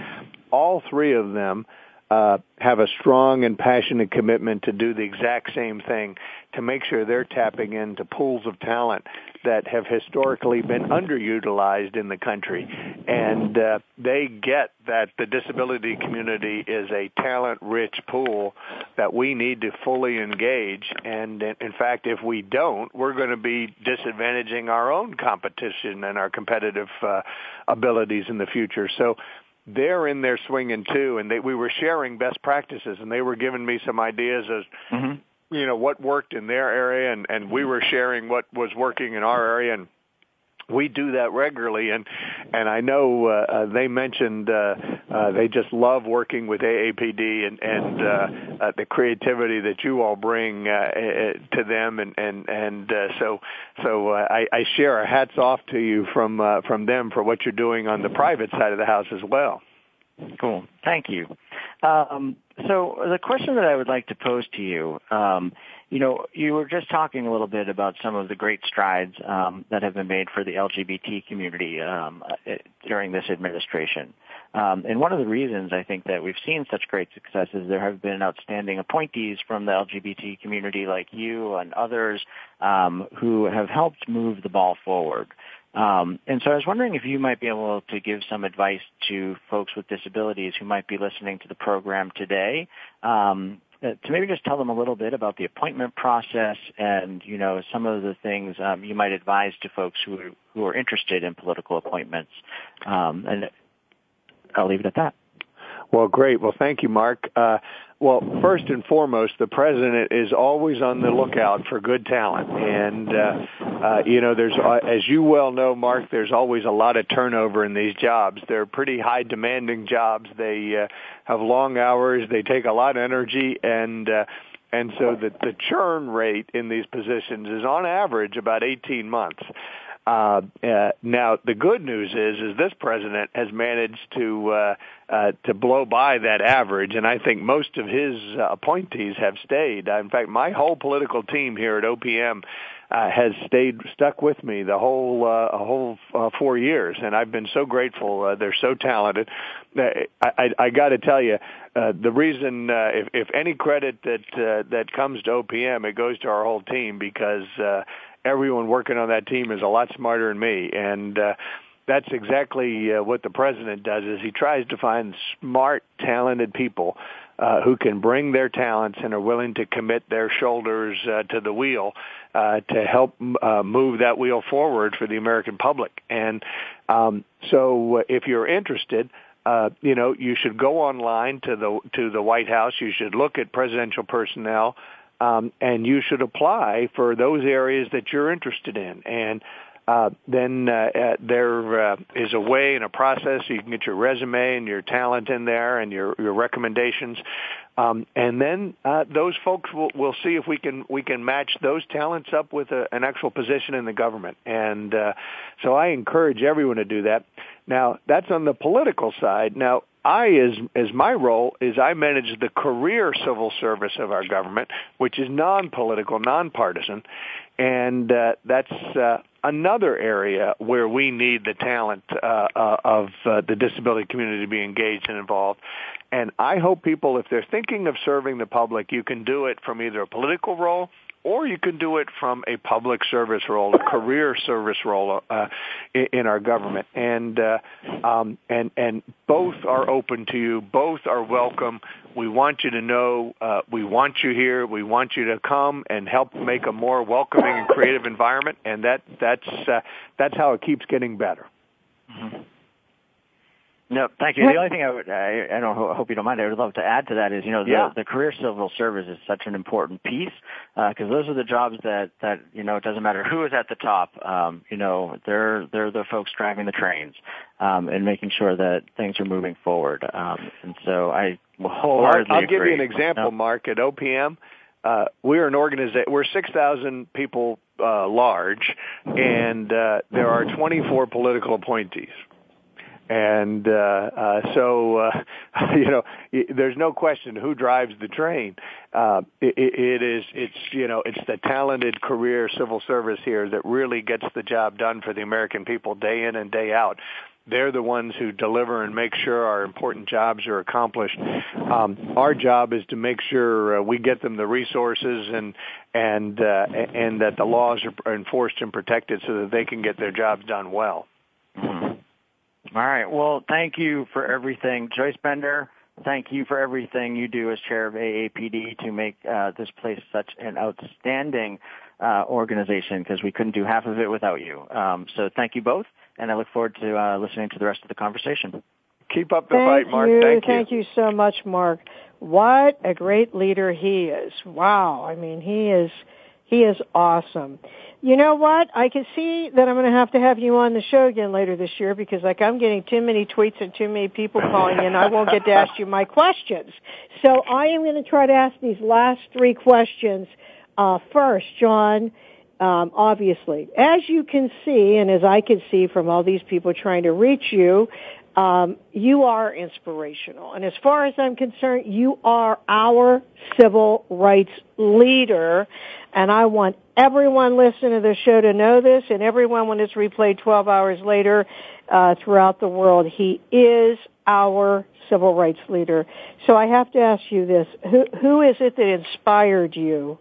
all three of them uh, have a strong and passionate commitment to do the exact same thing to make sure they're tapping into pools of talent that have historically been underutilized in the country. And uh, they get that the disability community is a talent-rich pool that we need to fully engage. And in fact, if we don't, we're going to be disadvantaging our own competition and our competitive uh, abilities in the future. So they're in there swinging too, and they, we were sharing best practices, and they were giving me some ideas as mm-hmm. you know what worked in their area and and we were sharing what was working in our area and we do that regularly and and I know uh, uh, they mentioned uh, uh, they just love working with AAPD and and uh, uh, the creativity that you all bring uh, uh, to them and and and uh, so so uh, I, I share our hats off to you from uh, from them for what you're doing on the private side of the house as well. Cool. Thank you. Um, so the question that I would like to pose to you, um, you know, you were just talking a little bit about some of the great strides um, that have been made for the LGBT community um, uh, during this administration. Um, and one of the reasons I think that we've seen such great success is there have been outstanding appointees from the LGBT community like you and others um, who have helped move the ball forward. Um, and so I was wondering if you might be able to give some advice to folks with disabilities who might be listening to the program today um, uh, to maybe just tell them a little bit about the appointment process and you know some of the things um, you might advise to folks who who are interested in political appointments. Um, and I'll leave it at that. Well, great. Well, thank you, Mark. Uh, well, first and foremost, the president is always on the lookout for good talent, and uh, uh, you know, there's uh, as you well know, Mark. There's always a lot of turnover in these jobs. They're pretty high demanding jobs. They uh, have long hours. They take a lot of energy, and uh, and so the the churn rate in these positions is on average about 18 months. Uh, uh, now the good news is, is this president has managed to uh, uh, to blow by that average, and I think most of his uh, appointees have stayed. Uh, in fact, my whole political team here at OPM uh, has stayed stuck with me the whole uh, whole uh, four years, and I've been so grateful. Uh, they're so talented. Uh, I, I, I got to tell you, uh, the reason, uh, if, if any credit that uh, that comes to OPM, it goes to our whole team because. Uh, everyone working on that team is a lot smarter than me, and uh, that's exactly uh, what the president does. Is he tries to find smart, talented people uh, who can bring their talents and are willing to commit their shoulders uh, to the wheel uh, to help uh, move that wheel forward for the American public. And um, so, uh, if you're interested. Uh, you know, you should go online to the to the White House. You should look at presidential personnel um, and you should apply for those areas that you're interested in. And uh, then uh, uh, there uh, is a way and a process you can get your resume and your talent in there and your your recommendations, um, and then uh, those folks will will see if we can we can match those talents up with a, an actual position in the government. And uh, so I encourage everyone to do that. Now that's on the political side. Now I, as as my role, is I manage the career civil service of our government, which is non-political, non-partisan, and uh, that's uh, another area where we need the talent uh, uh, of uh, the disability community to be engaged and involved. And I hope people, if they're thinking of serving the public, you can do it from either a political role or you can do it from a public service role, a career service role uh, in, our government, and uh, um, and and both are open to you. Both are welcome. We want you to know uh, we want you here. We want you to come and help make a more welcoming and creative environment, and that that's uh, that's how it keeps getting better. Mm-hmm. No, thank you. The only thing I would, I, I don't hope you don't mind. I would love to add to that is, you know, the, yeah. the career civil service is such an important piece because uh, those are the jobs that that you know it doesn't matter who is at the top. Um, you know, they're they're the folks driving the trains um, and making sure that things are moving forward. Um, and so I wholeheartedly well, I'll, I'll agree. give you an example, no. Mark. At OPM, uh, we're an organization. We're 6,000 people uh, large, and uh, there are 24 political appointees and uh, uh, so uh, you know there's no question who drives the train. Uh, it, it is it's you know it's the talented career civil service here that really gets the job done for the American people day in and day out. They're the ones who deliver and make sure our important jobs are accomplished. Um, our job is to make sure uh, we get them the resources and and uh, and that the laws are enforced and protected so that they can get their jobs done well. Mm-hmm. All right. Well, thank you for everything, Joyce Bender. Thank you for everything you do as chair of AAPD to make uh, this place such an outstanding uh, organization because we couldn't do half of it without you. Um, so thank you both, and I look forward to uh, listening to the rest of the conversation. Keep up the Thank fight, Mark. You. Thank you. Thank you so much, Mark. What a great leader he is. Wow. I mean, he is he is awesome. You know what? I can see that I'm going to have to have you on the show again later this year because like I'm getting too many tweets and too many people calling in. I won't get to ask you my questions. So I am going to try to ask these last three questions. Uh, first, John, um, obviously, as you can see and as I can see from all these people trying to reach you, um, you are inspirational. And as far as I'm concerned, you are our civil rights leader. And I want everyone listening to the show to know this and everyone when it's replayed 12 hours later uh, throughout the world. He is our civil rights leader. So I have to ask you this. Who, who is it that inspired you?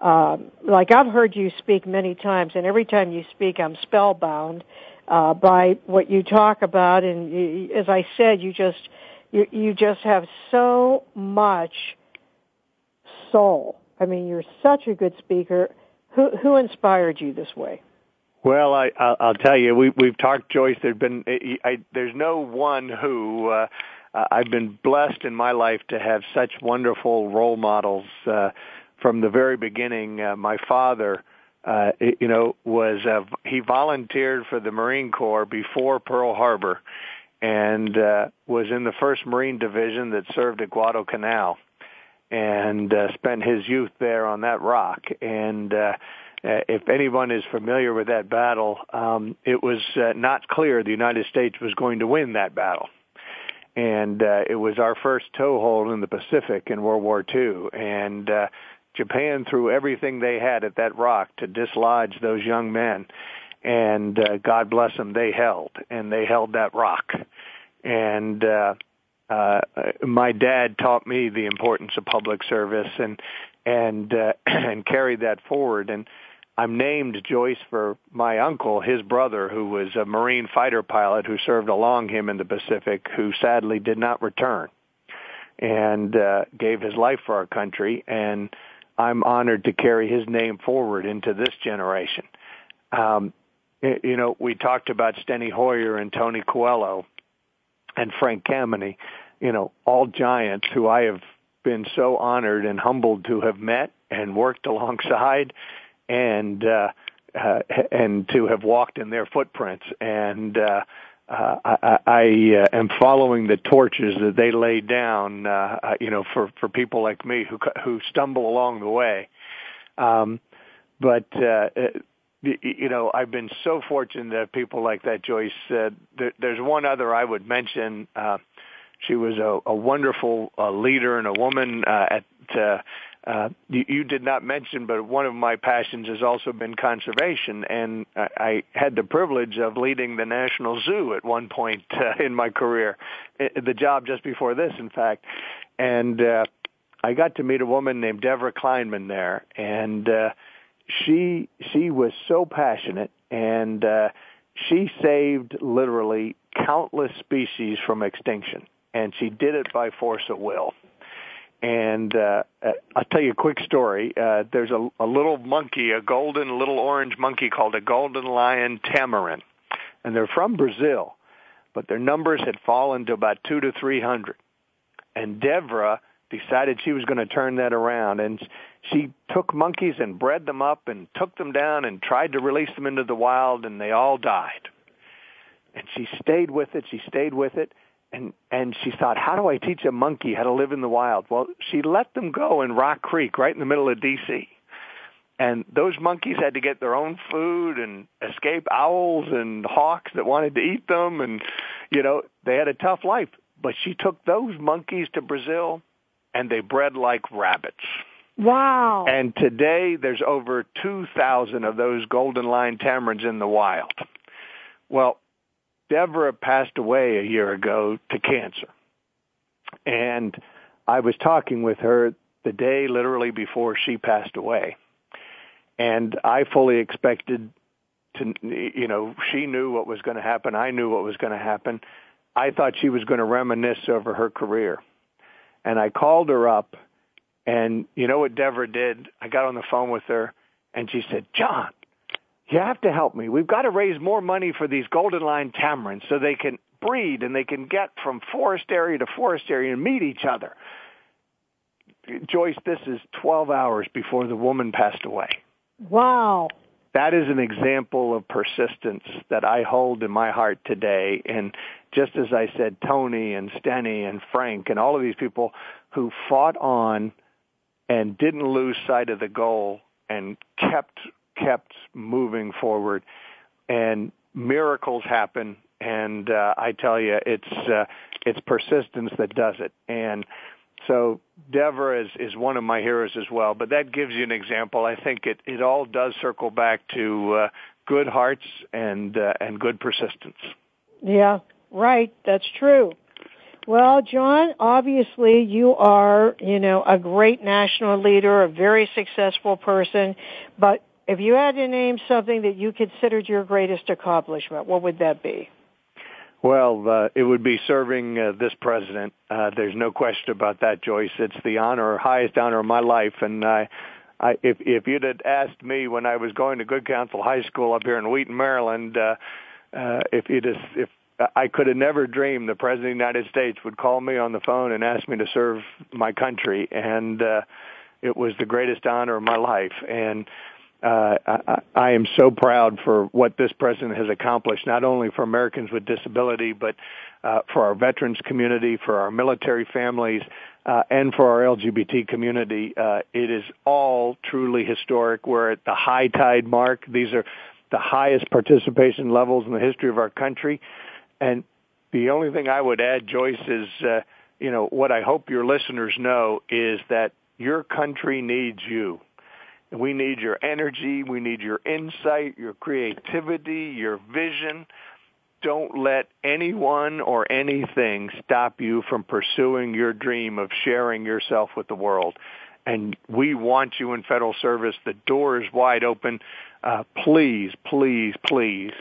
Um, like I've heard you speak many times and every time you speak I'm spellbound uh, by what you talk about and as I said you just you, you just have so much soul I mean, you're such a good speaker. Who who inspired you this way? Well, I, I'll, I'll tell you, we, we've talked, Joyce. There's been, I, there's no one who uh, I've been blessed in my life to have such wonderful role models uh, from the very beginning. Uh, my father, uh, you know, was uh, he volunteered for the Marine Corps before Pearl Harbor, and uh, was in the First Marine Division that served at Guadalcanal and uh, spent his youth there on that rock. And uh, uh, if anyone is familiar with that battle, um, it was uh, not clear the United States was going to win that battle. And uh, it was our first toehold in the Pacific in World War II. And uh, Japan threw everything they had at that rock to dislodge those young men. And uh, God bless them, they held, and they held that rock. And uh, uh, my dad taught me the importance of public service, and and uh, and carried that forward. And I'm named Joyce for my uncle, his brother, who was a Marine fighter pilot who served along him in the Pacific, who sadly did not return and uh, gave his life for our country. And I'm honored to carry his name forward into this generation. Um, you know, we talked about Steny Hoyer and Tony Coelho and Frank Kameny, you know, all giants who I have been so honored and humbled to have met and worked alongside and uh, uh, and to have walked in their footprints. And uh, uh, I, I uh, am following the torches that they laid down, uh, uh, you know, for for people like me who who stumble along the way. Um, but uh, you know, I've been so fortunate to have people like that, Joyce. Uh, there, there's one other I would mention. Uh, she was a, a wonderful uh, leader and a woman uh, at uh, uh, you, you did not mention, but one of my passions has also been conservation, and I, I had the privilege of leading the National Zoo at one point uh, in my career, the job just before this, in fact, and uh, I got to meet a woman named Devra Kleinman there, and uh, she she was so passionate, and uh, she saved literally countless species from extinction, and she did it by force of will. And uh, uh, I'll tell you a quick story. Uh, there's a, a little monkey, a golden little orange monkey called a golden lion tamarin, and they're from Brazil, but their numbers had fallen to about two to three hundred. And Devra decided she was going to turn that around, and she took monkeys and bred them up and took them down and tried to release them into the wild, and they all died. And she stayed with it. She stayed with it and and she thought, how do I teach a monkey how to live in the wild? Well, she let them go in Rock Creek, right in the middle of D.C. And those monkeys had to get their own food and escape owls and hawks that wanted to eat them, and you know they had a tough life. But she took those monkeys to Brazil, and they bred like rabbits. Wow! And today there's over 2,000 of those golden lion tamarins in the wild. Well, Devra passed away a year ago to cancer. And I was talking with her the day literally before she passed away. And I fully expected to, you know, she knew what was going to happen. I knew what was going to happen. I thought she was going to reminisce over her career. And I called her up and you know what Devra did? I got on the phone with her and she said, John, you have to help me. We've got to raise more money for these golden lion tamarins so they can breed and they can get from forest area to forest area and meet each other. Joyce, this is 12 hours before the woman passed away. Wow. That is an example of persistence that I hold in my heart today. And just as I said, Tony and Steny and Frank and all of these people who fought on and didn't lose sight of the goal and kept kept moving forward, and miracles happen. And uh, I tell you, it's uh, it's persistence that does it. And so Devra is is one of my heroes as well. But that gives you an example. I think it it all does circle back to uh, good hearts and uh, and good persistence. Yeah, right. That's true. Well, John, obviously you are, you know, a great national leader, a very successful person, but if you had to name something that you considered your greatest accomplishment, what would that be? Well, uh, it would be serving uh, this president. Uh, there's no question about that, Joyce. It's the honor, highest honor of my life, and I, I, if if you'd had asked me when I was going to Good Counsel High School up here in Wheaton, Maryland, uh, uh, if you'd if I could have never dreamed the president of the United States would call me on the phone and ask me to serve my country, and uh, it was the greatest honor of my life. And uh, I, I am so proud for what this president has accomplished, not only for Americans with disability, but uh, for our veterans community, for our military families, uh, and for our LGBT community. Uh, it is all truly historic. We're at the high tide mark. These are the highest participation levels in the history of our country. And the only thing I would add, Joyce, is, uh, you know, what I hope your listeners know is that your country needs you. We need your energy. We need your insight, your creativity, your vision. Don't let anyone or anything stop you from pursuing your dream of sharing yourself with the world. And we want you in federal service. The door is wide open. Uh, please, please, please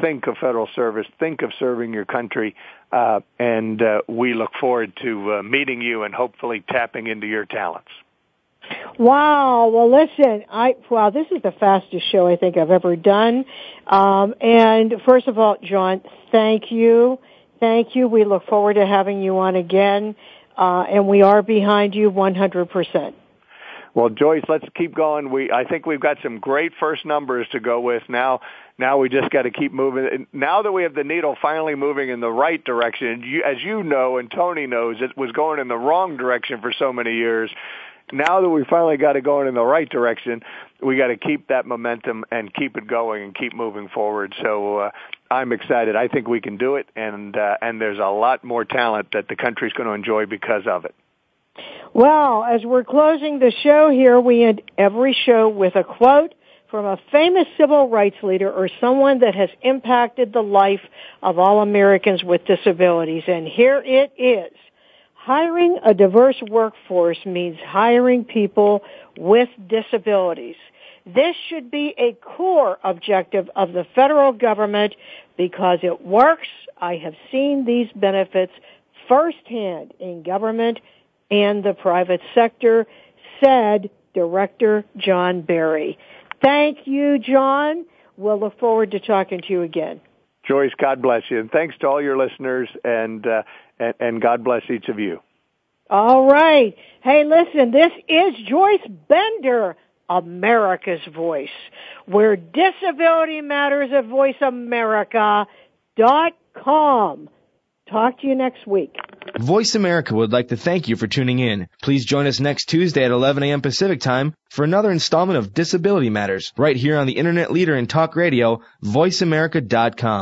think of federal service. Think of serving your country. Uh, and uh, we look forward to uh, meeting you and hopefully tapping into your talents. Wow. Well, listen, I, wow, this is the fastest show I think I've ever done. Um, and first of all, John, thank you. Thank you. We look forward to having you on again. Uh, and we are behind you 100%. Well, Joyce, let's keep going. We, I think we've got some great first numbers to go with now. Now we just got to keep moving. And Now that we have the needle finally moving in the right direction, you, as you know and Tony knows, it was going in the wrong direction for so many years now that we finally got it going in the right direction, we got to keep that momentum and keep it going and keep moving forward. So uh, I'm excited. I think we can do it, and uh, and there's a lot more talent that the country's going to enjoy because of it. Well, as we're closing the show here, we end every show with a quote from a famous civil rights leader or someone that has impacted the life of all Americans with disabilities. And here it is. Hiring a diverse workforce means hiring people with disabilities. This should be a core objective of the federal government because it works. I have seen these benefits firsthand in government and the private sector, said Director John Berry. Thank you, John. We'll look forward to talking to you again. Joyce, God bless you. And thanks to all your listeners and, uh, and, and God bless each of you. All right. Hey, listen, this is Joyce Bender, America's Voice, where disability matters at voiceamerica.com. Talk to you next week. Voice America would like to thank you for tuning in. Please join us next Tuesday at 11 a.m. Pacific Time for another installment of Disability Matters right here on the internet leader in talk radio, voiceamerica.com.